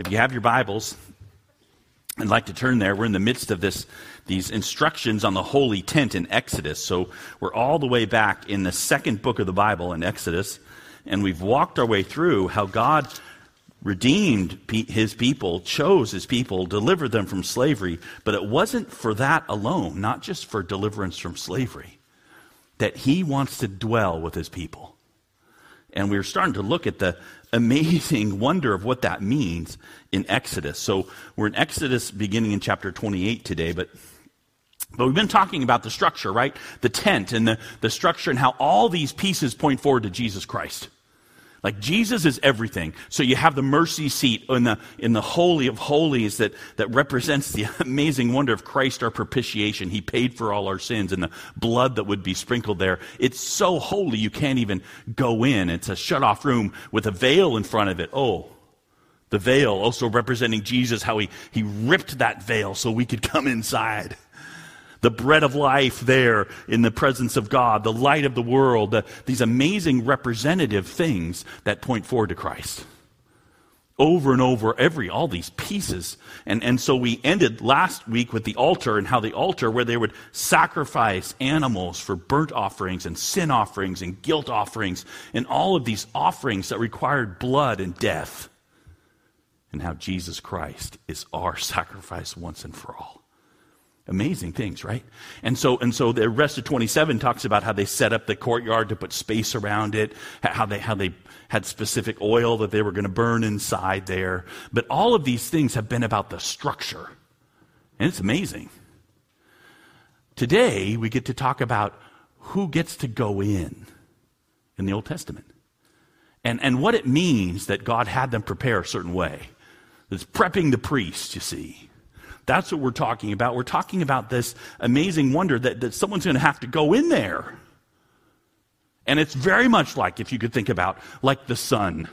If you have your Bibles, I'd like to turn there. We're in the midst of this, these instructions on the holy tent in Exodus. So we're all the way back in the second book of the Bible in Exodus, and we've walked our way through how God redeemed his people, chose his people, delivered them from slavery. But it wasn't for that alone, not just for deliverance from slavery, that he wants to dwell with his people. And we are starting to look at the amazing wonder of what that means in Exodus. So we're in Exodus beginning in chapter 28 today, but but we've been talking about the structure, right? The tent and the, the structure and how all these pieces point forward to Jesus Christ. Like Jesus is everything. So you have the mercy seat in the, in the Holy of Holies that, that represents the amazing wonder of Christ, our propitiation. He paid for all our sins and the blood that would be sprinkled there. It's so holy you can't even go in. It's a shut off room with a veil in front of it. Oh, the veil also representing Jesus, how he, he ripped that veil so we could come inside the bread of life there in the presence of God, the light of the world, the, these amazing representative things that point forward to Christ. Over and over, every, all these pieces. And, and so we ended last week with the altar and how the altar, where they would sacrifice animals for burnt offerings and sin offerings and guilt offerings and all of these offerings that required blood and death. And how Jesus Christ is our sacrifice once and for all. Amazing things, right? And so, and so the rest of 27 talks about how they set up the courtyard to put space around it, how they, how they had specific oil that they were going to burn inside there. But all of these things have been about the structure. And it's amazing. Today, we get to talk about who gets to go in in the Old Testament and, and what it means that God had them prepare a certain way. It's prepping the priest, you see. That's what we're talking about. We're talking about this amazing wonder that, that someone's going to have to go in there. And it's very much like, if you could think about, like the sun.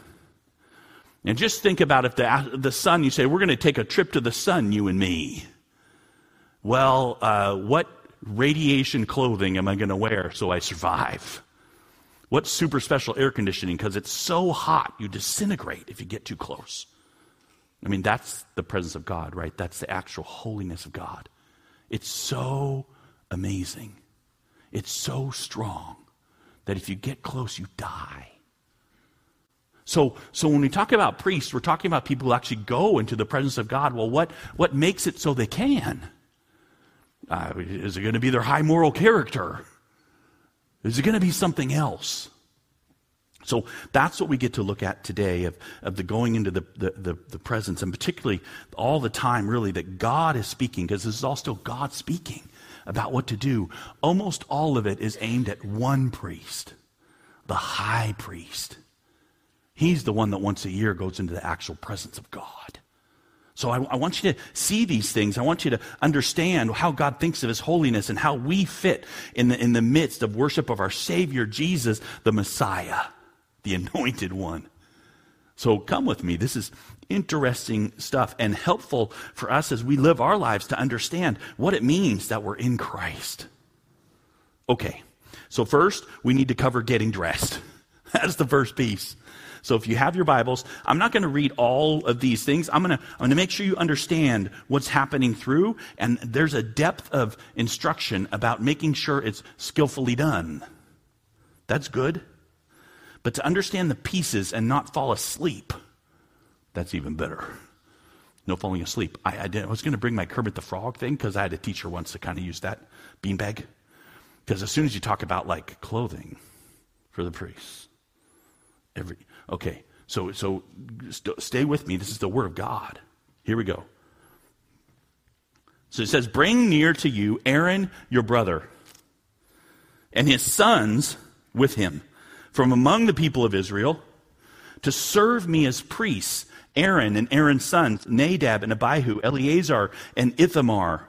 And just think about if the, the sun, you say, we're going to take a trip to the sun, you and me. Well, uh, what radiation clothing am I going to wear so I survive? What super special air conditioning? Because it's so hot, you disintegrate if you get too close. I mean, that's the presence of God, right? That's the actual holiness of God. It's so amazing. It's so strong that if you get close, you die. So, so when we talk about priests, we're talking about people who actually go into the presence of God. Well, what, what makes it so they can? Uh, is it going to be their high moral character? Is it going to be something else? So that's what we get to look at today of, of the going into the, the, the, the presence, and particularly all the time, really, that God is speaking, because this is all still God speaking about what to do. Almost all of it is aimed at one priest, the high priest. He's the one that once a year goes into the actual presence of God. So I, I, want you to see these things. I want you to understand how God thinks of His holiness and how we fit in the, in the midst of worship of our Savior, Jesus, the Messiah the anointed one. So come with me. This is interesting stuff and helpful for us as we live our lives to understand what it means that we're in Christ. Okay, so first we need to cover getting dressed. That's the first piece. So if you have your Bibles, I'm not going to read all of these things. I'm going to, I'm to make sure you understand what's happening through, and there's a depth of instruction about making sure it's skillfully done. That's good. But to understand the pieces and not fall asleep, that's even better. No falling asleep. I, I, did, I was going to bring my Kermit the Frog thing because I had a teacher once that kind of used that beanbag. Because as soon as you talk about like clothing for the priests, every okay, so so st- stay with me. This is the word of God. Here we go. So it says, "Bring near to you Aaron your brother, and his sons with him." From among the people of Israel to serve me as priests Aaron and Aaron's sons, Nadab and Abihu, Eleazar and Ithamar.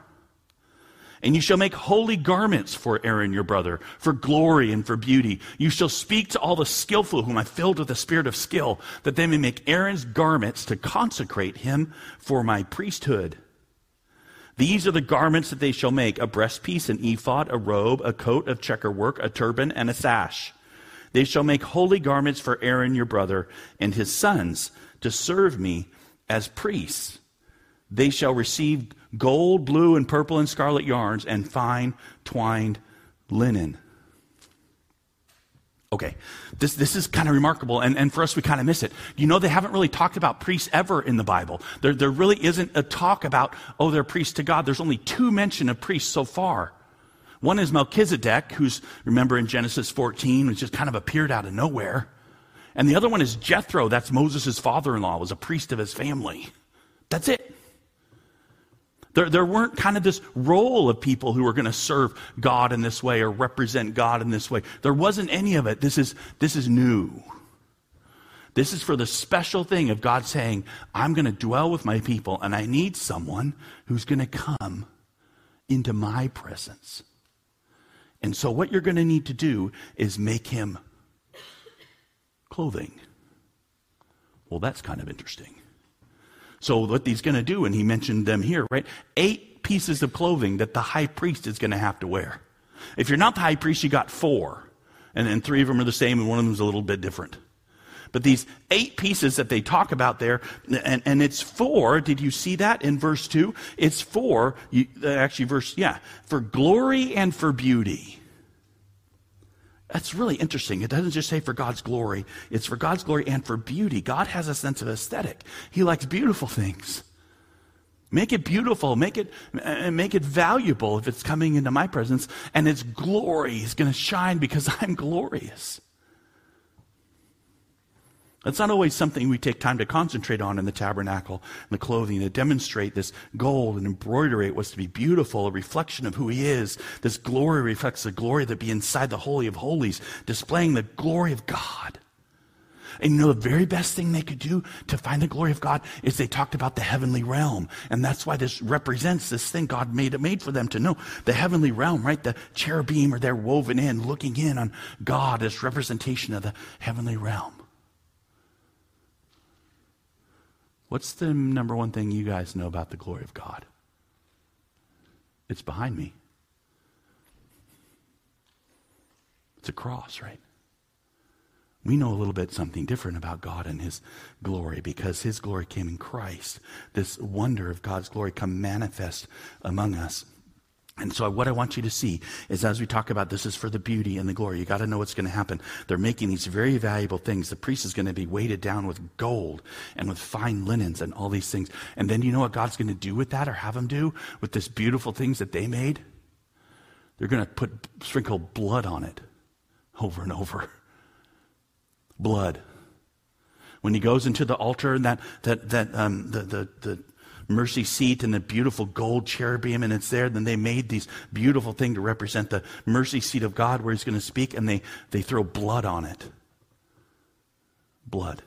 And you shall make holy garments for Aaron your brother, for glory and for beauty. You shall speak to all the skillful whom I filled with the spirit of skill, that they may make Aaron's garments to consecrate him for my priesthood. These are the garments that they shall make a breastpiece, an ephod, a robe, a coat of checker work, a turban, and a sash. They shall make holy garments for Aaron your brother and his sons to serve me as priests. They shall receive gold, blue, and purple and scarlet yarns and fine twined linen. Okay, this, this is kind of remarkable, and, and for us, we kind of miss it. You know, they haven't really talked about priests ever in the Bible. There, there really isn't a talk about, oh, they're priests to God. There's only two mention of priests so far. One is Melchizedek, who's, remember in Genesis 14, which just kind of appeared out of nowhere. And the other one is Jethro, that's Moses' father in law, was a priest of his family. That's it. There, there weren't kind of this role of people who were going to serve God in this way or represent God in this way. There wasn't any of it. This is, this is new. This is for the special thing of God saying, I'm going to dwell with my people, and I need someone who's going to come into my presence. And so, what you're going to need to do is make him clothing. Well, that's kind of interesting. So, what he's going to do, and he mentioned them here, right? Eight pieces of clothing that the high priest is going to have to wear. If you're not the high priest, you got four. And then three of them are the same, and one of them is a little bit different. But these eight pieces that they talk about there, and, and it's for, did you see that in verse 2? It's for, you, actually, verse, yeah, for glory and for beauty. That's really interesting. It doesn't just say for God's glory, it's for God's glory and for beauty. God has a sense of aesthetic, He likes beautiful things. Make it beautiful, make it, uh, make it valuable if it's coming into my presence, and its glory is going to shine because I'm glorious. It's not always something we take time to concentrate on in the tabernacle and the clothing to demonstrate this gold and embroidery. It was to be beautiful, a reflection of who he is. This glory reflects the glory that be inside the Holy of Holies, displaying the glory of God. And you know, the very best thing they could do to find the glory of God is they talked about the heavenly realm. And that's why this represents this thing God made, it made for them to know. The heavenly realm, right? The cherubim are there woven in, looking in on God, this representation of the heavenly realm. What's the number one thing you guys know about the glory of God? It's behind me. It's a cross, right? We know a little bit something different about God and His glory because His glory came in Christ. This wonder of God's glory come manifest among us. And so, what I want you to see is as we talk about this is for the beauty and the glory, you got to know what's going to happen. They're making these very valuable things. The priest is going to be weighted down with gold and with fine linens and all these things. And then you know what God's going to do with that or have them do with this beautiful things that they made? They're going to put sprinkle blood on it over and over. Blood. When he goes into the altar and that, that, that, um, the, the, the mercy seat and the beautiful gold cherubim, and it's there. Then they made these beautiful thing to represent the mercy seat of God where he's going to speak, and they, they throw blood on it. Blood.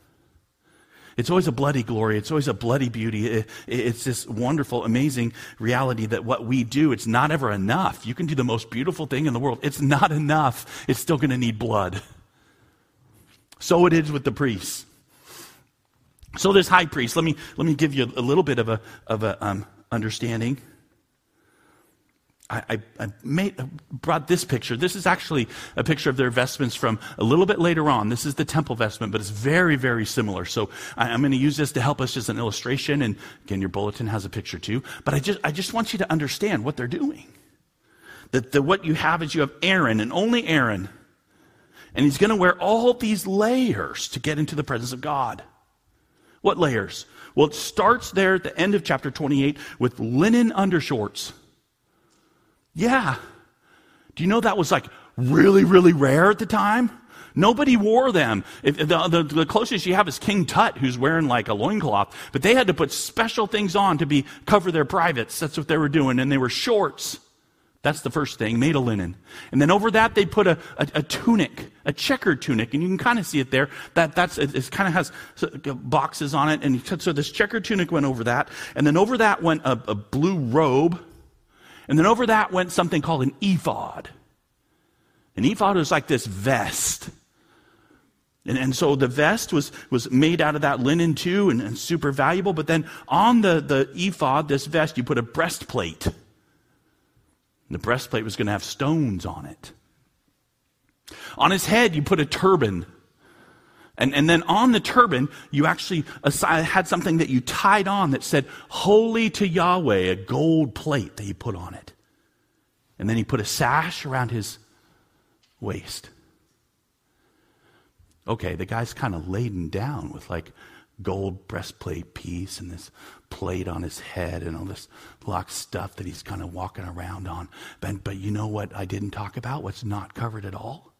It's always a bloody glory. It's always a bloody beauty. It, it, it's this wonderful, amazing reality that what we do, it's not ever enough. You can do the most beautiful thing in the world. It's not enough. It's still going to need blood. So it is with the priests. So this high priest, let me, let me give you a, little bit of a, of a um, understanding. I, I, made, brought this picture. This is actually a picture of their vestments from a little bit later on. This is the temple vestment, but it's very, very similar. So I, I'm going to use this to help us as an illustration. And again, your bulletin has a picture too. But I just, I just want you to understand what they're doing. That the, what you have is you have Aaron and only Aaron. And he's going to wear all these layers to get into the presence of God. What layers? Well, it starts there at the end of chapter 28 with linen undershorts. Yeah. Do you know that was like really, really rare at the time? Nobody wore them. If, the, the, the, closest you have is King Tut, who's wearing like a loincloth. But they had to put special things on to be cover their privates. That's what they were doing. And they were shorts. That's the first thing, made of linen. And then over that, they put a, a, a tunic, a checkered tunic, and you can kind of see it there. That, that's, it, it kind of has uh, boxes on it. And so this checkered tunic went over that. And then over that went a, a blue robe. And then over that went something called an ephod. An ephod was like this vest. And, and so the vest was, was made out of that linen too and, and super valuable. But then on the, the ephod, this vest, you put a breastplate. The breastplate was going to have stones on it. On his head, you put a turban. And, and then on the turban, you actually had something that you tied on that said, Holy to Yahweh, a gold plate that you put on it. And then he put a sash around his waist. Okay, the guy's kind of laden down with like gold breastplate piece and this plate on his head and all this lock stuff that he's kind of walking around on. But, but you know what I didn't talk about? What's not covered at all?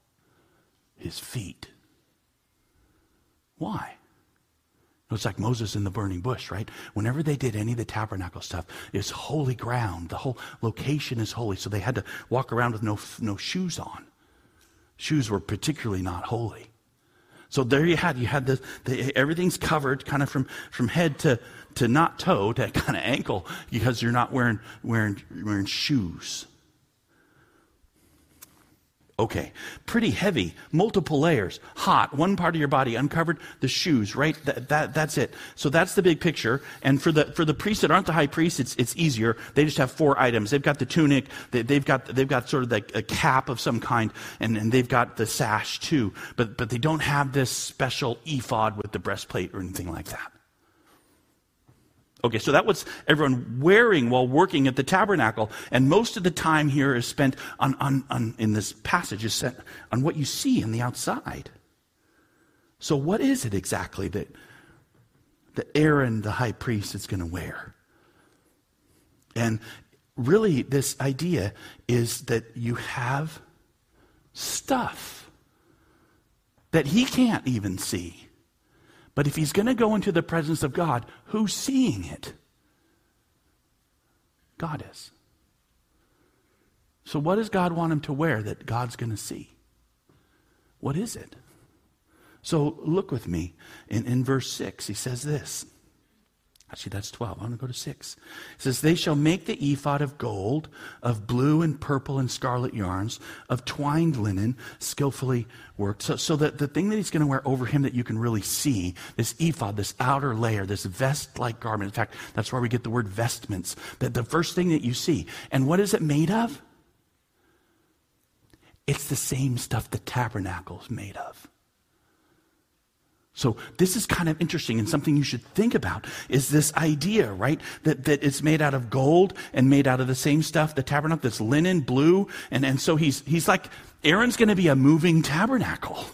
His feet. Why? It's like Moses in the burning bush, right? Whenever they did any of the tabernacle stuff, it's holy ground. The whole location is holy. So they had to walk around with no, no shoes on. Shoes were particularly not holy. So there you had, you had the, the everything's covered kind of from, from head to, to not toe to kind of ankle because you're not wearing, wearing, wearing shoes. Okay, pretty heavy, multiple layers, hot, one part of your body uncovered, the shoes, right? That, that, that's it. So that's the big picture. And for the, for the priests that aren't the high priests, it's, it's easier. They just have four items. They've got the tunic, they, have got, they've got sort of like a cap of some kind, and, and they've got the sash too. But, but they don't have this special ephod with the breastplate or anything like that. Okay, so that was everyone wearing while working at the tabernacle. And most of the time here is spent on, on, on in this passage is on what you see on the outside. So what is it exactly that, that Aaron, the high priest, is going to wear? And really, this idea is that you have stuff that he can't even see. But if he's going to go into the presence of God, who's seeing it? God is. So, what does God want him to wear that God's going to see? What is it? So, look with me in, in verse 6. He says this Actually, that's 12. I'm going to go to 6. It says, They shall make the ephod of gold, of blue and purple and scarlet yarns, of twined linen, skillfully worked. So, so that the thing that he's going to wear over him that you can really see, this ephod, this outer layer, this vest like garment. In fact, that's where we get the word vestments. That the first thing that you see. And what is it made of? It's the same stuff the tabernacle is made of. So this is kind of interesting and something you should think about is this idea, right? That, that it's made out of gold and made out of the same stuff, the tabernacle that's linen, blue. And, and so he's, he's like, Aaron's going to be a moving tabernacle.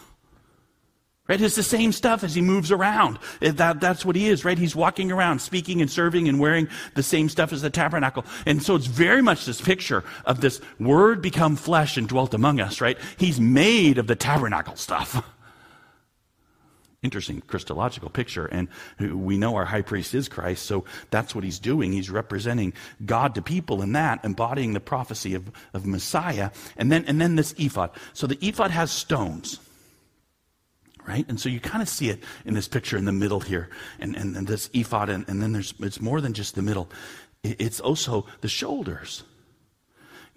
Right? It's the same stuff as he moves around. That, that's what he is, right? He's walking around, speaking and serving and wearing the same stuff as the tabernacle. And so it's very much this picture of this word become flesh and dwelt among us, right? He's made of the tabernacle stuff interesting Christological picture. And we know our high priest is Christ, so that's what he's doing. He's representing God to people in that, embodying the prophecy of, of Messiah. And then, and then this ephod. So the ephod has stones. Right? And so you kind of see it in this picture in the middle here, and, and, and this ephod, and, and then there's it's more than just the middle. It's also the shoulders.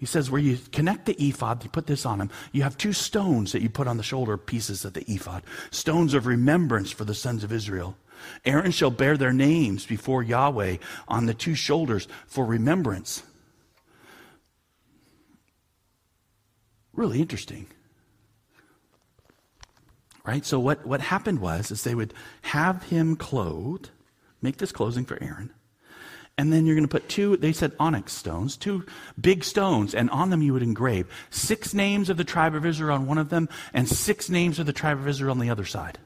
He says, where you connect the ephod, you put this on him, you have two stones that you put on the shoulder pieces of the ephod, stones of remembrance for the sons of Israel. Aaron shall bear their names before Yahweh on the two shoulders for remembrance. Really interesting. Right? So what, what happened was is they would have him clothed, make this clothing for Aaron. And then you're going to put two, they said onyx stones, two big stones, and on them you would engrave six names of the tribe of Israel on one of them and six names of the tribe of Israel on the other side.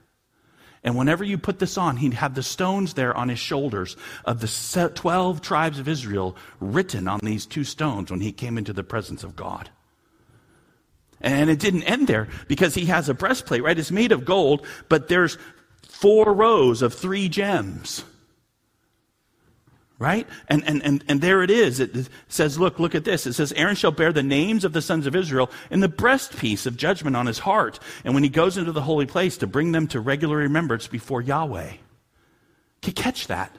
And whenever you put this on, he'd have the stones there on his shoulders of the 12 tribes of Israel written on these two stones when he came into the presence of God. And it didn't end there because he has a breastplate, right? It's made of gold, but there's four rows of three gems right? And, and, and, and there it is. It says, look, look at this. It says, Aaron shall bear the names of the sons of Israel in the breastpiece of judgment on his heart. And when he goes into the holy place to bring them to regular remembrance before Yahweh. Can catch that?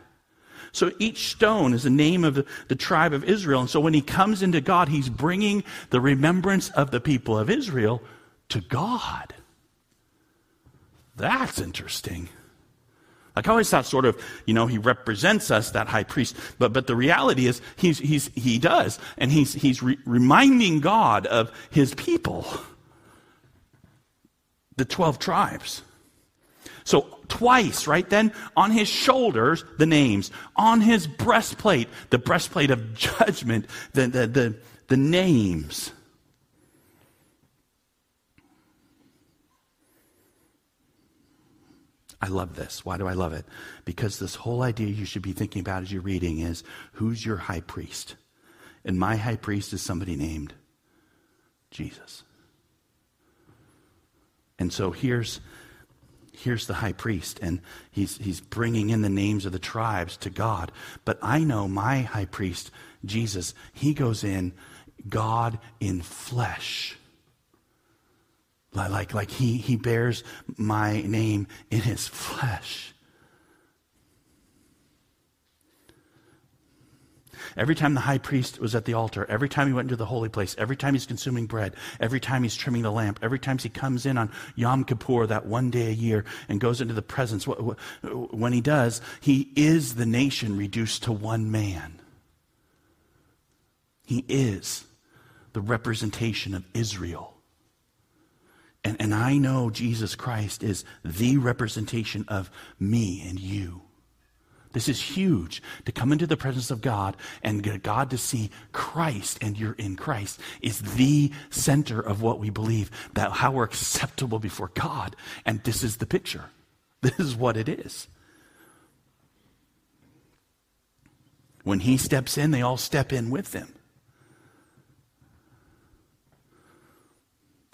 So each stone is the name of the, the tribe of Israel. And so when he comes into God, he's bringing the remembrance of the people of Israel to God. That's interesting. Like I always thought sort of, you know, he represents us, that high priest. But, but the reality is he's, he's, he does. And he's, he's re- reminding God of his people. The 12 tribes. So twice, right then, on his shoulders, the names. On his breastplate, the breastplate of judgment, the, the, the, the names. I love this. Why do I love it? Because this whole idea you should be thinking about as you're reading is who's your high priest? And my high priest is somebody named Jesus. And so here's here's the high priest and he's he's bringing in the names of the tribes to God. But I know my high priest Jesus, he goes in God in flesh. Like, like he, he bears my name in his flesh. Every time the high priest was at the altar, every time he went into the holy place, every time he's consuming bread, every time he's trimming the lamp, every time he comes in on Yom Kippur, that one day a year, and goes into the presence, when he does, he is the nation reduced to one man. He is the representation of Israel. And, and I know Jesus Christ is the representation of me and you. This is huge to come into the presence of God and God to see Christ and you're in Christ is the center of what we believe that how we're acceptable before God. And this is the picture. This is what it is. When he steps in, they all step in with him.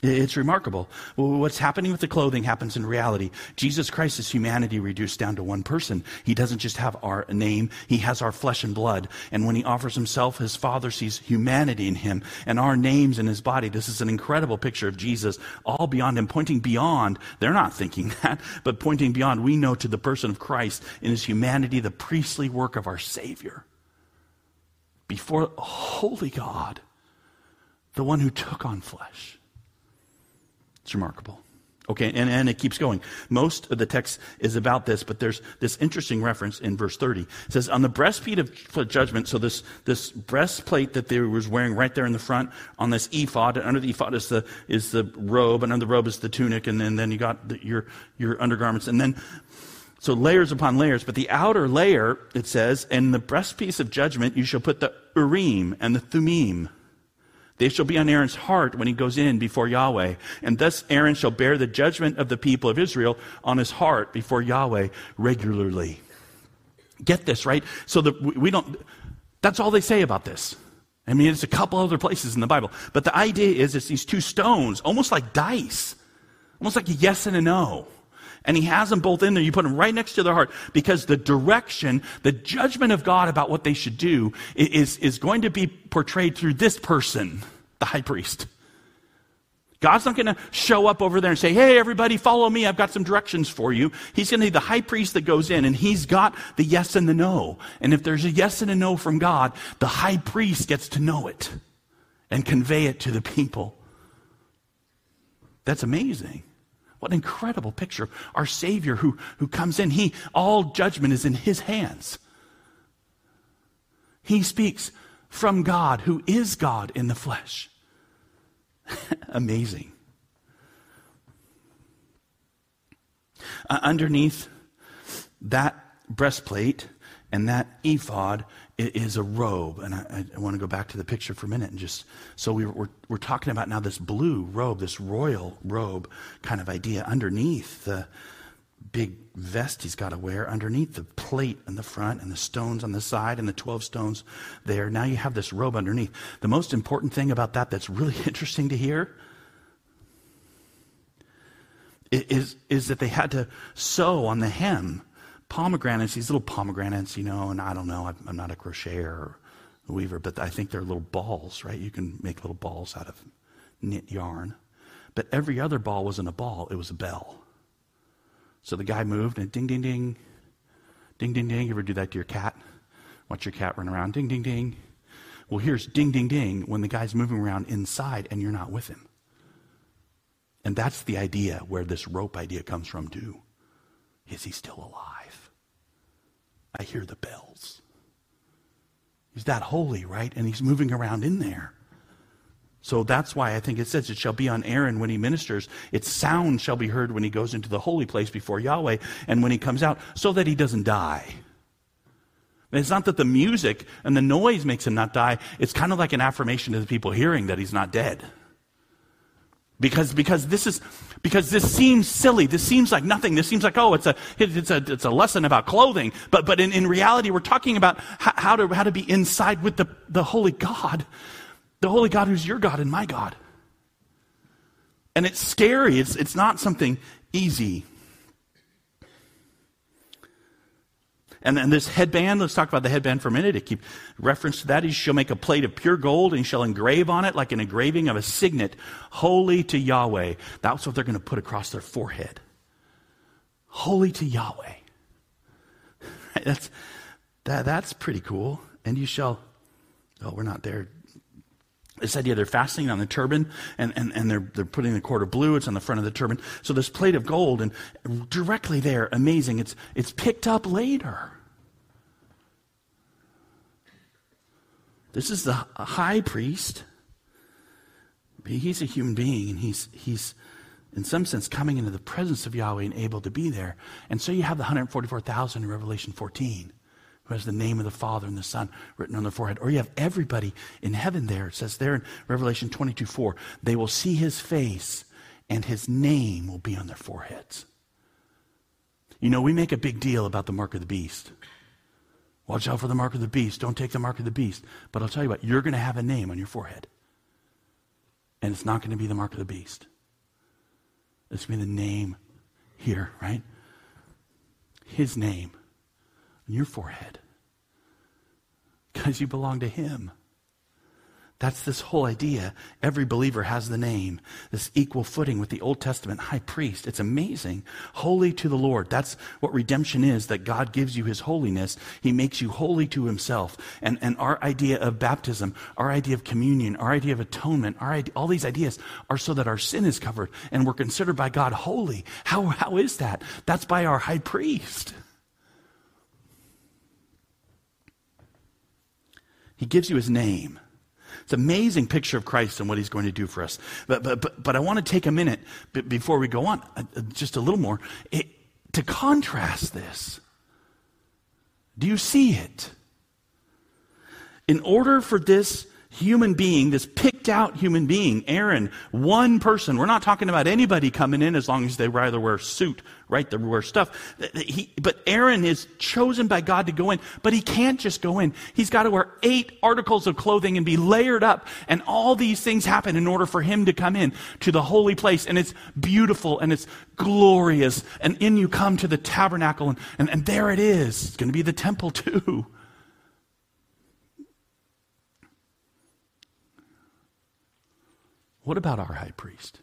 It's remarkable. What's happening with the clothing happens in reality. Jesus Christ is humanity reduced down to one person. He doesn't just have our name, He has our flesh and blood. And when He offers Himself, His Father sees humanity in Him and our names in His body. This is an incredible picture of Jesus, all beyond Him, pointing beyond. They're not thinking that, but pointing beyond. We know to the person of Christ in His humanity, the priestly work of our Savior. Before holy God, the one who took on flesh it's remarkable. Okay, and, and it keeps going. Most of the text is about this, but there's this interesting reference in verse 30. It says, On the breastplate of judgment, so this, this breastplate that they was wearing right there in the front, on this ephod, and under the ephod is the, is the robe, and under the robe is the tunic, and then, then you got the, your, your undergarments. And then, so layers upon layers, but the outer layer, it says, and the breastpiece of judgment, you shall put the Urim and the Thummim they shall be on Aaron's heart when he goes in before Yahweh. And thus Aaron shall bear the judgment of the people of Israel on his heart before Yahweh regularly. Get this, right? So that we don't, that's all they say about this. I mean, it's a couple other places in the Bible. But the idea is it's these two stones, almost like dice, almost like a yes and a no. And he has them both in there. You put them right next to their heart because the direction, the judgment of God about what they should do is, is going to be portrayed through this person, the high priest. God's not going to show up over there and say, Hey, everybody, follow me. I've got some directions for you. He's going to be the high priest that goes in and he's got the yes and the no. And if there's a yes and a no from God, the high priest gets to know it and convey it to the people. That's amazing. What an incredible picture. Our Savior who, who comes in, he, all judgment is in his hands. He speaks from God, who is God in the flesh. Amazing. Uh, underneath that breastplate and that ephod is a robe. And I, I, want to go back to the picture for a minute and just so we, we're, we're talking about now this blue robe, this royal robe kind of idea underneath the big vest he's got to wear, underneath the plate in the front and the stones on the side and the 12 stones there. Now you have this robe underneath. The most important thing about that that's really interesting to hear is, is that they had to sew on the hem pomegranates, these little pomegranates, you know, and I don't know, I'm not a crocheter or a weaver, but I think they're little balls, right? You can make little balls out of knit yarn. But every other ball wasn't a ball, it was a bell. So the guy moved and ding, ding, ding, ding, ding, ding. You ever do that to your cat? Watch your cat run around, ding, ding, ding. Well, here's ding, ding, ding when the guy's moving around inside and you're not with him. And that's the idea where this rope idea comes from, too. Is he still alive? I hear the bells. He's that holy, right? And he's moving around in there. So that's why I think it says it shall be on Aaron when he ministers. Its sound shall be heard when he goes into the holy place before Yahweh and when he comes out, so that he doesn't die. And it's not that the music and the noise makes him not die. It's kind of like an affirmation to the people hearing that he's not dead. Because, because this is, because this seems silly. This seems like nothing. This seems like, oh, it's a, it's a, it's a lesson about clothing. But, but in, in reality, we're talking about how, how to, how to be inside with the, the holy God the holy God who's your God and my God. And it's scary. It's, it's not something easy. And then this headband, let's talk about the headband for a minute. It keep reference to that. He shall make a plate of pure gold and shall engrave on it like an engraving of a signet, holy to Yahweh. That's what they're going to put across their forehead. Holy to Yahweh. That's, that, that's pretty cool. And you shall, oh, we're not there this idea they're fastening on the turban and, and, and they're, they're putting the cord of blue it's on the front of the turban so this plate of gold and directly there amazing it's, it's picked up later this is the high priest he's a human being and he's, he's in some sense coming into the presence of yahweh and able to be there and so you have the 144000 in revelation 14 who has the name of the Father and the Son written on their forehead. Or you have everybody in heaven there. It says there in Revelation 22 4, they will see his face and his name will be on their foreheads. You know, we make a big deal about the mark of the beast. Watch out for the mark of the beast. Don't take the mark of the beast. But I'll tell you what, you're going to have a name on your forehead. And it's not going to be the mark of the beast. It's going to be the name here, right? His name on your forehead because you belong to Him. That's this whole idea. Every believer has the name, this equal footing with the Old Testament high priest. It's amazing. Holy to the Lord. That's what redemption is, that God gives you his holiness. He makes you holy to himself. And, and our idea of baptism, our idea of communion, our idea of atonement, our idea, all these ideas are so that our sin is covered and we're considered by God holy. How, how is that? That's by our high priest. He gives you his name. It's an amazing picture of Christ and what he's going to do for us. But, but, but, but I want to take a minute before we go on, uh, uh, just a little more, it, to contrast this. Do you see it? In order for this human being, this picked out human being, Aaron, one person. We're not talking about anybody coming in as long as they rather wear a suit, right? They wear stuff. He, but Aaron is chosen by God to go in, but he can't just go in. He's got to wear eight articles of clothing and be layered up. And all these things happen in order for him to come in to the holy place. And it's beautiful and it's glorious. And in you come to the tabernacle and, and, and there it is. It's going to be the temple too. What about our high priest?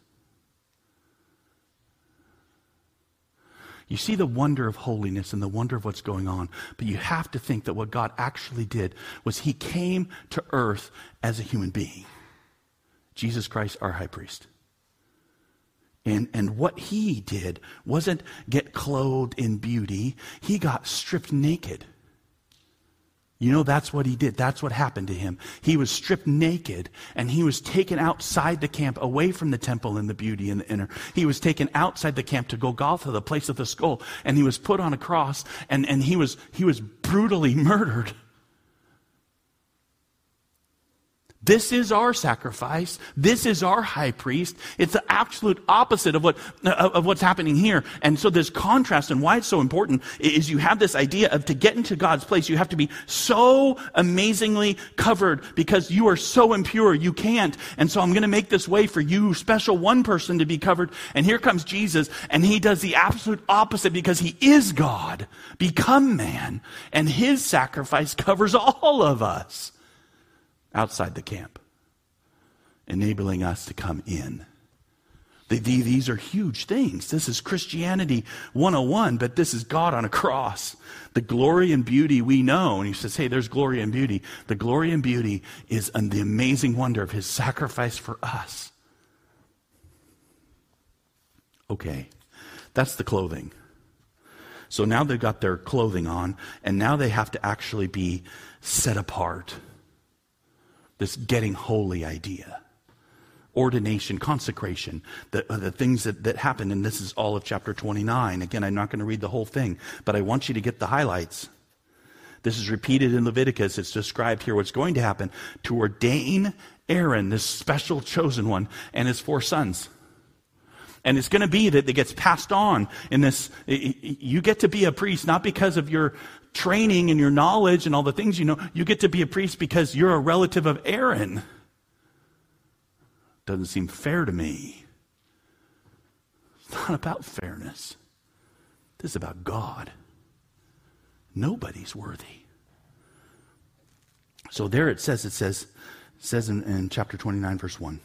You see the wonder of holiness and the wonder of what's going on, but you have to think that what God actually did was he came to earth as a human being. Jesus Christ, our high priest. And, and what he did wasn't get clothed in beauty, he got stripped naked. You know, that's what he did. That's what happened to him. He was stripped naked and he was taken outside the camp, away from the temple and the beauty in the inner. He was taken outside the camp to Golgotha, the place of the skull, and he was put on a cross and, and he was, he was brutally murdered. This is our sacrifice. This is our high priest. It's the absolute opposite of what of what's happening here. And so this contrast and why it's so important is you have this idea of to get into God's place, you have to be so amazingly covered because you are so impure, you can't. And so I'm going to make this way for you, special one person to be covered. And here comes Jesus, and he does the absolute opposite because he is God, become man, and his sacrifice covers all of us outside the camp, enabling us to come in. These are huge things. This is Christianity 101, but this is God on a cross. The glory and beauty we know. And he says, hey, there's glory and beauty. The glory and beauty is the amazing wonder of his sacrifice for us. Okay, that's the clothing. So now they've got their clothing on, and now they have to actually be set apart this getting holy idea. ordination, consecration, the, uh, the things that, that happen. And this is all of chapter 29. Again, I'm not going to read the whole thing, but I want you to get the highlights. This is repeated in Leviticus. It's described here what's going to happen to ordain Aaron, this special chosen one, and his four sons. And it's going to be that it gets passed on in this. You get to be a priest not because of your training and your knowledge and all the things you know. You get to be a priest because you're a relative of Aaron. Doesn't seem fair to me. It's not about fairness. This is about God. Nobody's worthy. So there it says, it says, it says in, in chapter 29, verse 1.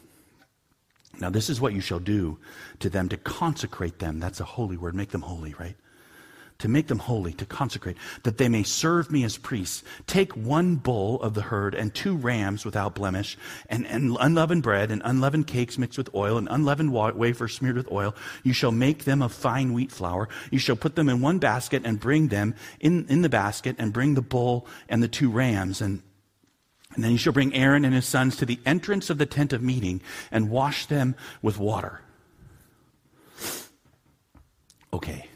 Now, this is what you shall do to them to consecrate them. That's a holy word. Make them holy, right? To make them holy, to consecrate, that they may serve me as priests. Take one bull of the herd and two rams without blemish, and, and unleavened bread, and unleavened cakes mixed with oil, and unleavened wafers smeared with oil. You shall make them of fine wheat flour. You shall put them in one basket and bring them in, in the basket, and bring the bull and the two rams. And and then you shall bring Aaron and his sons to the entrance of the tent of meeting and wash them with water. Okay.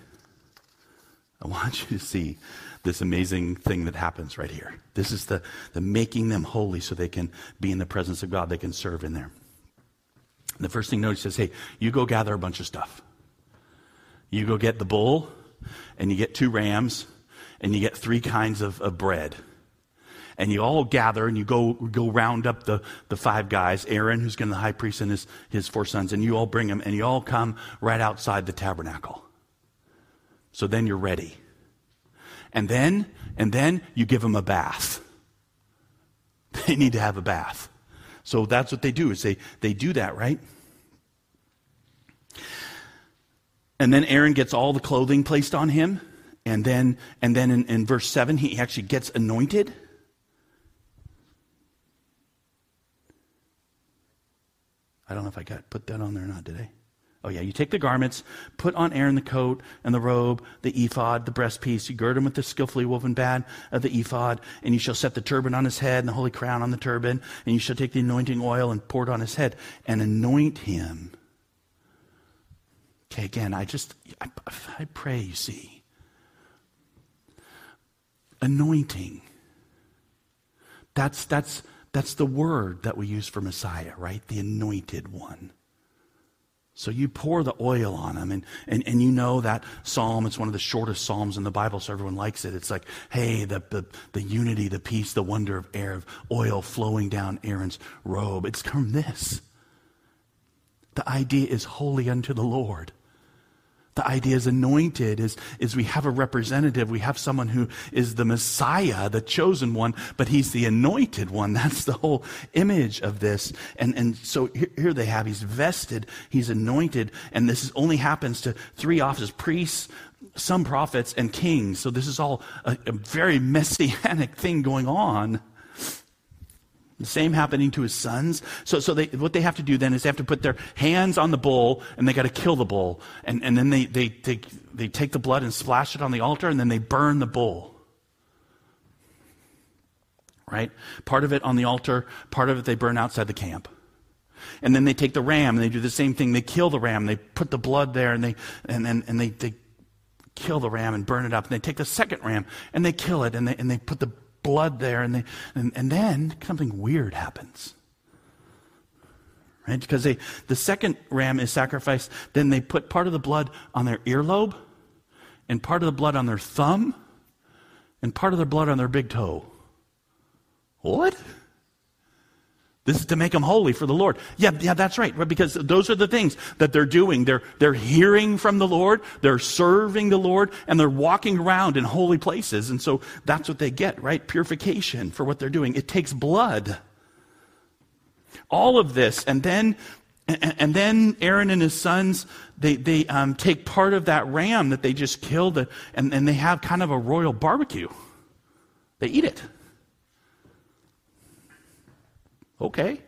I want you to see this amazing thing that happens right here. This is the, the making them holy so they can be in the presence of God, they can serve in there. And the first thing notice says, hey, you go gather a bunch of stuff. You go get the bull, and you get two rams, and you get three kinds of, of bread. And you all gather and you go, go round up the, the five guys, Aaron, who's going to be the high priest, and his, his four sons, and you all bring them, and you all come right outside the tabernacle. So then you're ready. And then, and then you give them a bath. They need to have a bath. So that's what they do is they, they do that, right? And then Aaron gets all the clothing placed on him. And then, and then in, in verse 7, he actually gets anointed. I don't know if I got put that on there or not, did I? Oh, yeah, you take the garments, put on Aaron the coat and the robe, the ephod, the breastpiece. You gird him with the skillfully woven band of the ephod, and you shall set the turban on his head and the holy crown on the turban, and you shall take the anointing oil and pour it on his head and anoint him. Okay, again, I just, I, I pray, you see. Anointing. That's, that's, that's the word that we use for Messiah, right? The anointed one. So you pour the oil on them, and, and, and you know that psalm, it's one of the shortest psalms in the Bible, so everyone likes it. It's like, hey, the, the, the unity, the peace, the wonder of air, of oil flowing down Aaron's robe. It's from this. The idea is holy unto the Lord. The idea is anointed is, is we have a representative. We have someone who is the Messiah, the chosen one, but he's the anointed one. That's the whole image of this. And, and so here, here they have, he's vested, he's anointed, and this is, only happens to three offices, priests, some prophets, and kings. So this is all a, a very messianic thing going on. The same happening to his sons. So, so they, what they have to do then is they have to put their hands on the bull and they got to kill the bull. And, and then they, they, take, they take the blood and splash it on the altar and then they burn the bull. Right? Part of it on the altar, part of it they burn outside the camp. And then they take the ram and they do the same thing. They kill the ram. They put the blood there and they, and, and, and they, they kill the ram and burn it up. And they take the second ram and they kill it and they, and they put the blood there, and, they, and, and then something weird happens. Right? Because they, the second ram is sacrificed, then they put part of the blood on their earlobe, and part of the blood on their thumb, and part of their blood on their big toe. What? This is to make them holy for the Lord. Yeah, yeah, that's right. Because those are the things that they're doing. They're, they're hearing from the Lord, they're serving the Lord, and they're walking around in holy places. And so that's what they get, right? Purification for what they're doing. It takes blood. All of this, and then and then Aaron and his sons, they, they um, take part of that ram that they just killed, and, and they have kind of a royal barbecue. They eat it. Okay.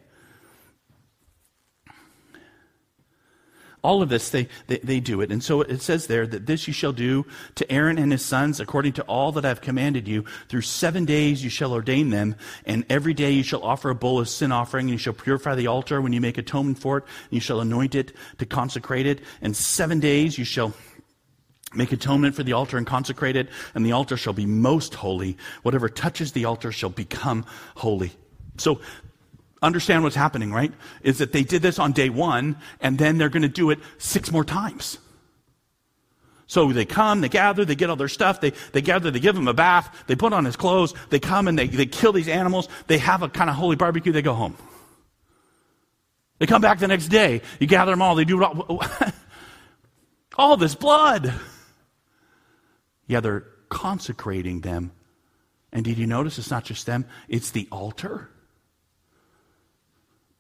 all of this, they, they, they, do it. And so it says there that this you shall do to Aaron and his sons according to all that I've commanded you. Through seven days you shall ordain them, and every day you shall offer a bull of sin offering, and you shall purify the altar when you make atonement for it, and you shall anoint it to consecrate it. And seven days you shall Make atonement for the altar and consecrate it, and the altar shall be most holy. Whatever touches the altar shall become holy. So understand what's happening, right? Is that they did this on day one, and then they're going to do it six more times. So they come, they gather, they get all their stuff, they, they gather, they give him a bath, they put on his clothes, they come and they, they kill these animals, they have a kind of holy barbecue, they go home. They come back the next day, you gather them all, they do all, all this blood. Yeah, they're consecrating them. And did you notice it's not just them, it's the altar?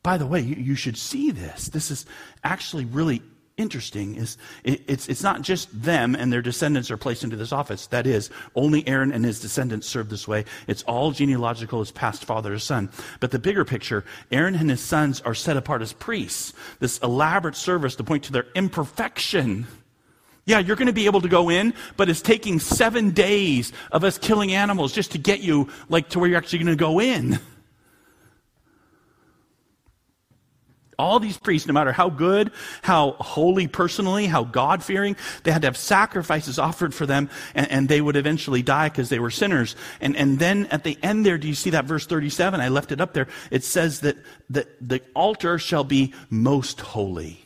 By the way, you, you should see this. This is actually really interesting is it, it's, it's not just them and their descendants are placed into this office. That is, only Aaron and his descendants serve this way. It's all genealogical as past father to son. But the bigger picture, Aaron and his sons are set apart as priests. This elaborate service to point to their imperfection. Yeah, you're going to be able to go in, but it's taking seven days of us killing animals just to get you like to where you're actually going to go in. All these priests, no matter how good, how holy personally, how God fearing, they had to have sacrifices offered for them, and, and they would eventually die because they were sinners. And, and then at the end there, do you see that verse 37? I left it up there. It says that, that the altar shall be most holy.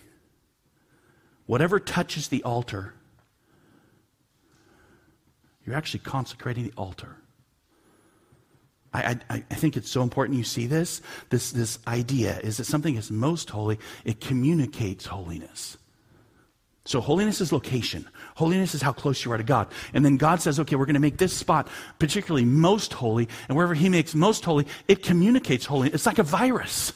Whatever touches the altar, you're actually consecrating the altar. I, I, I, think it's so important you see this. This, this idea is that something is most holy, it communicates holiness. So, holiness is location. Holiness is how close you are to God. And then God says, okay, we're going to make this spot particularly most holy. And wherever He makes most holy, it communicates holiness. It's like a virus.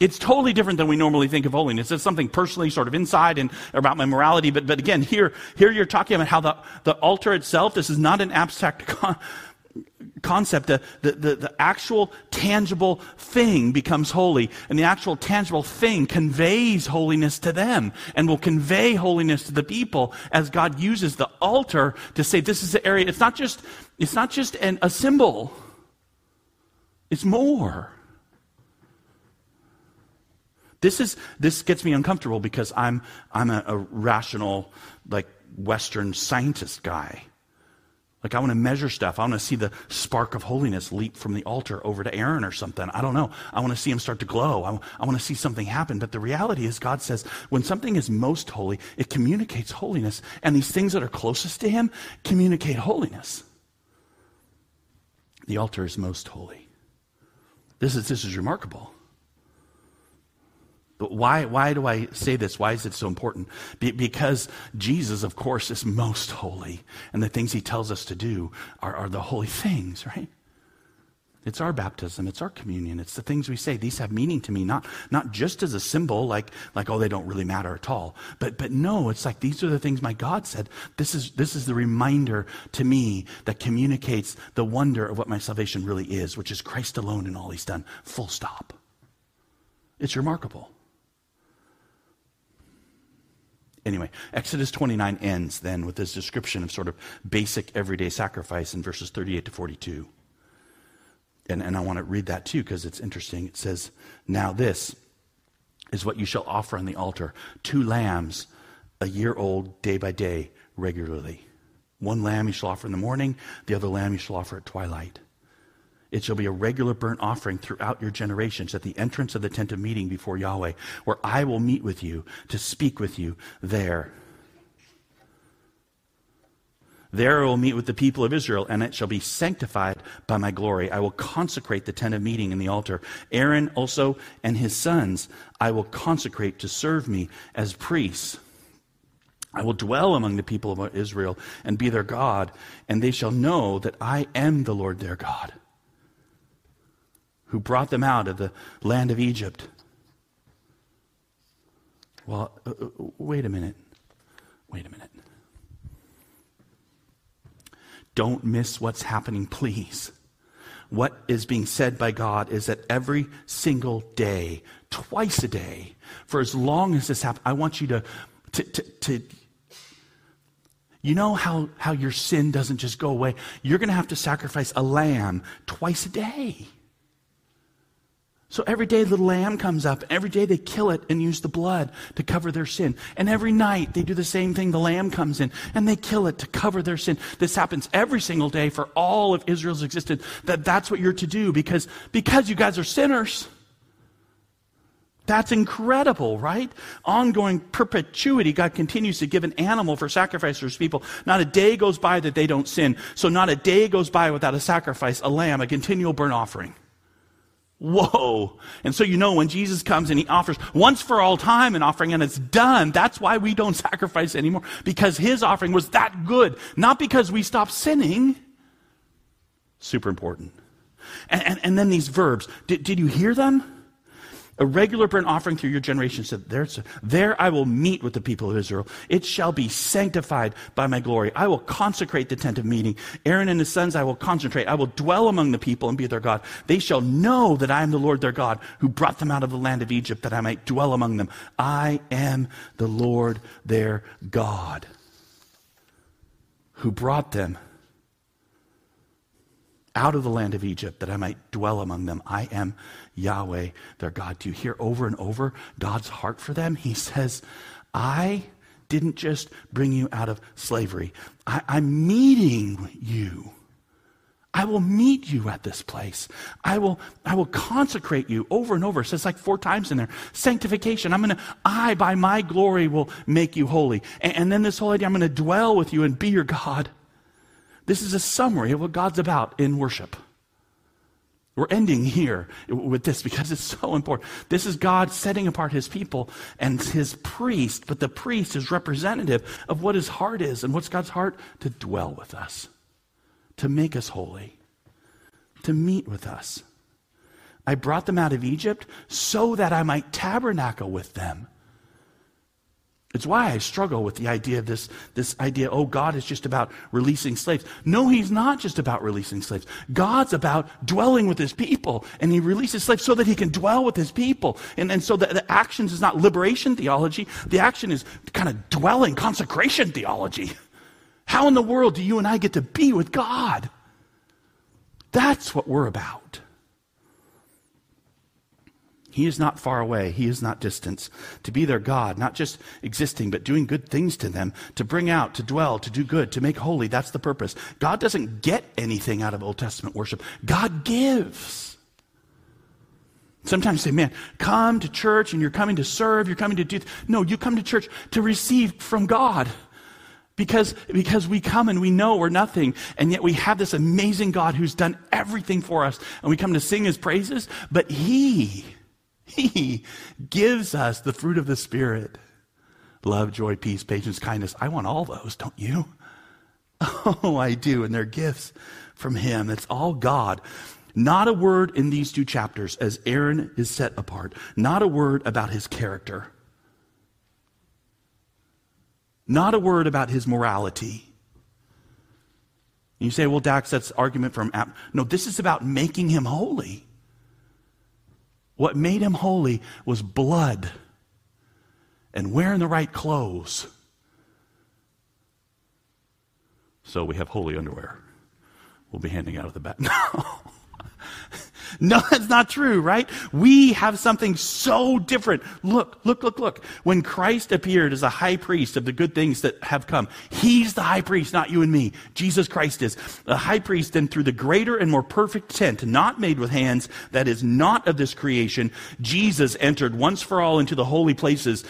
It's totally different than we normally think of holiness. It's something personally sort of inside and about my morality. But, but again, here, here you're talking about how the, the altar itself, this is not an abstract concept. The, the, the, the actual tangible thing becomes holy, and the actual tangible thing conveys holiness to them and will convey holiness to the people as God uses the altar to say this is the area. It's not just, it's not just an, a symbol. It's more. This is this gets me uncomfortable because I'm I'm a, a rational, like Western scientist guy. Like, I want to measure stuff. I want to see the spark of holiness leap from the altar over to Aaron or something. I don't know. I want to see him start to glow. I, I want to see something happen. But the reality is, God says, when something is most holy, it communicates holiness. And these things that are closest to him communicate holiness. The altar is most holy. This is, this is remarkable. But why, why do I say this? Why is it so important? Be, because Jesus, of course, is most holy. And the things he tells us to do are, are the holy things, right? It's our baptism, it's our communion, it's the things we say. These have meaning to me, not, not just as a symbol, like, like, oh, they don't really matter at all. But, but no, it's like these are the things my God said. This is, this is the reminder to me that communicates the wonder of what my salvation really is, which is Christ alone and all he's done. Full stop. It's remarkable. Anyway, Exodus 29 ends then with this description of sort of basic everyday sacrifice in verses 38 to 42. And, and I want to read that too because it's interesting. It says, Now this is what you shall offer on the altar two lambs, a year old, day by day, regularly. One lamb you shall offer in the morning, the other lamb you shall offer at twilight. It shall be a regular burnt offering throughout your generations at the entrance of the tent of meeting before Yahweh, where I will meet with you to speak with you there. There I will meet with the people of Israel, and it shall be sanctified by my glory. I will consecrate the tent of meeting and the altar. Aaron also and his sons I will consecrate to serve me as priests. I will dwell among the people of Israel and be their God, and they shall know that I am the Lord their God who brought them out of the land of Egypt. Well, uh, uh, wait a minute. Wait a minute. Don't miss what's happening, please. What is being said by God is that every single day, twice a day for as long as this happens. I want you to, to, to, to you know how, how your sin doesn't just go away? You're going to have to sacrifice a lamb twice a day. So every day the lamb comes up. Every day they kill it and use the blood to cover their sin. And every night they do the same thing. The lamb comes in and they kill it to cover their sin. This happens every single day for all of Israel's existence. That that's what you're to do because, because you guys are sinners. That's incredible, right? Ongoing perpetuity. God continues to give an animal for sacrifice for his people. Not a day goes by that they don't sin. So not a day goes by without a sacrifice, a lamb, a continual burnt offering. Whoa. And so you know when Jesus comes and he offers once for all time an offering and it's done, that's why we don't sacrifice anymore. Because his offering was that good. Not because we stopped sinning. Super important. And, and, and then these verbs. Did, did you hear them? A regular burnt offering through your generation said, there, there I will meet with the people of Israel. It shall be sanctified by my glory. I will consecrate the tent of meeting. Aaron and his sons I will concentrate. I will dwell among the people and be their God. They shall know that I am the Lord their God who brought them out of the land of Egypt that I might dwell among them. I am the Lord their God who brought them out of the land of Egypt that I might dwell among them. I am Yahweh, their God. Do you hear over and over God's heart for them? He says, I didn't just bring you out of slavery, I, I'm meeting you. I will meet you at this place. I will, I will consecrate you over and over. It says like four times in there. Sanctification. I'm to, I, by my glory, will make you holy. And, and then this whole idea, I'm to dwell with you and be your God. This is a summary of what God's about in worship. We're ending here with this because it's so important. This is God setting apart his people and his priest, but the priest is representative of what his heart is. And what's God's heart? To dwell with us, to make us holy, to meet with us. I brought them out of Egypt so that I might tabernacle with them. It's why I struggle with the idea of this, this idea, oh, God is just about releasing slaves. No, He's not just about releasing slaves. God's about dwelling with His people, and He releases slaves so that He can dwell with His people. And, and so the, the actions is not liberation theology, the action is kind of dwelling, consecration theology. How in the world do you and I get to be with God? That's what we're about. He is not far away. He is not distant. To be their God, not just existing, but doing good things to them, to bring out, to dwell, to do good, to make holy. That's the purpose. God doesn't get anything out of Old Testament worship. God gives. Sometimes say, man, come to church and you're coming to serve, you're coming to do. Th-. No, you come to church to receive from God. Because, because we come and we know we're nothing, and yet we have this amazing God who's done everything for us, and we come to sing his praises, but he he gives us the fruit of the Spirit love, joy, peace, patience, kindness. I want all those, don't you? Oh, I do. And they're gifts from Him. It's all God. Not a word in these two chapters as Aaron is set apart. Not a word about his character. Not a word about his morality. You say, well, Dax, that's argument from. No, this is about making him holy. What made him holy was blood and wearing the right clothes. So we have holy underwear. We'll be handing out of the back. No. no, that's not true, right? We have something so different. Look, look, look, look. When Christ appeared as a high priest of the good things that have come, he's the high priest, not you and me. Jesus Christ is. The high priest then through the greater and more perfect tent, not made with hands, that is not of this creation, Jesus entered once for all into the holy places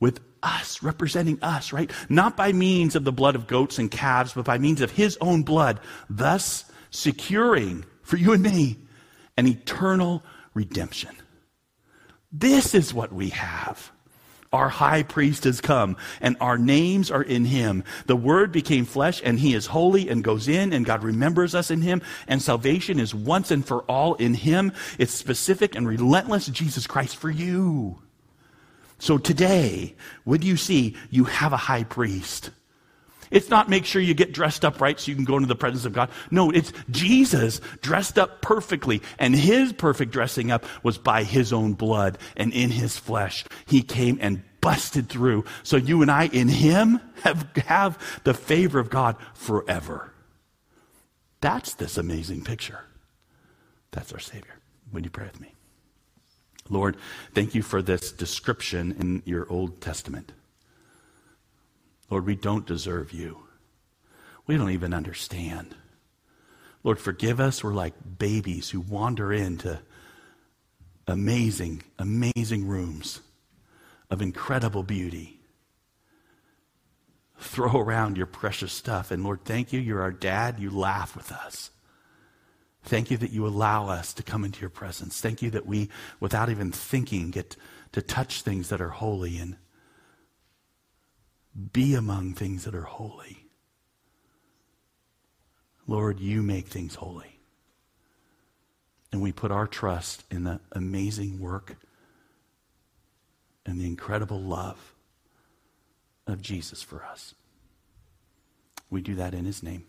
with us, representing us, right? Not by means of the blood of goats and calves, but by means of his own blood, thus securing for you and me an eternal redemption. This is what we have. Our high priest has come, and our names are in him. The word became flesh, and he is holy and goes in, and God remembers us in him, and salvation is once and for all in him. It's specific and relentless Jesus Christ for you. So today, do you see? You have a high priest. It's not make sure you get dressed up right so you can go into the presence of God. No, it's Jesus dressed up perfectly. And his perfect dressing up was by his own blood and in his flesh. He came and busted through. So you and I in him have, have the favor of God forever. That's this amazing picture. That's our Savior. Would you pray with me? Lord, thank you for this description in your Old Testament. Lord, we don't deserve you. We don't even understand. Lord, forgive us. We're like babies who wander into amazing, amazing rooms of incredible beauty. Throw around your precious stuff. And Lord, thank you. You're our dad. You laugh with us. Thank you that you allow us to come into your presence. Thank you that we, without even thinking, get to touch things that are holy and be among things that are holy. Lord, you make things holy. And we put our trust in the amazing work and the incredible love of Jesus for us. We do that in his name.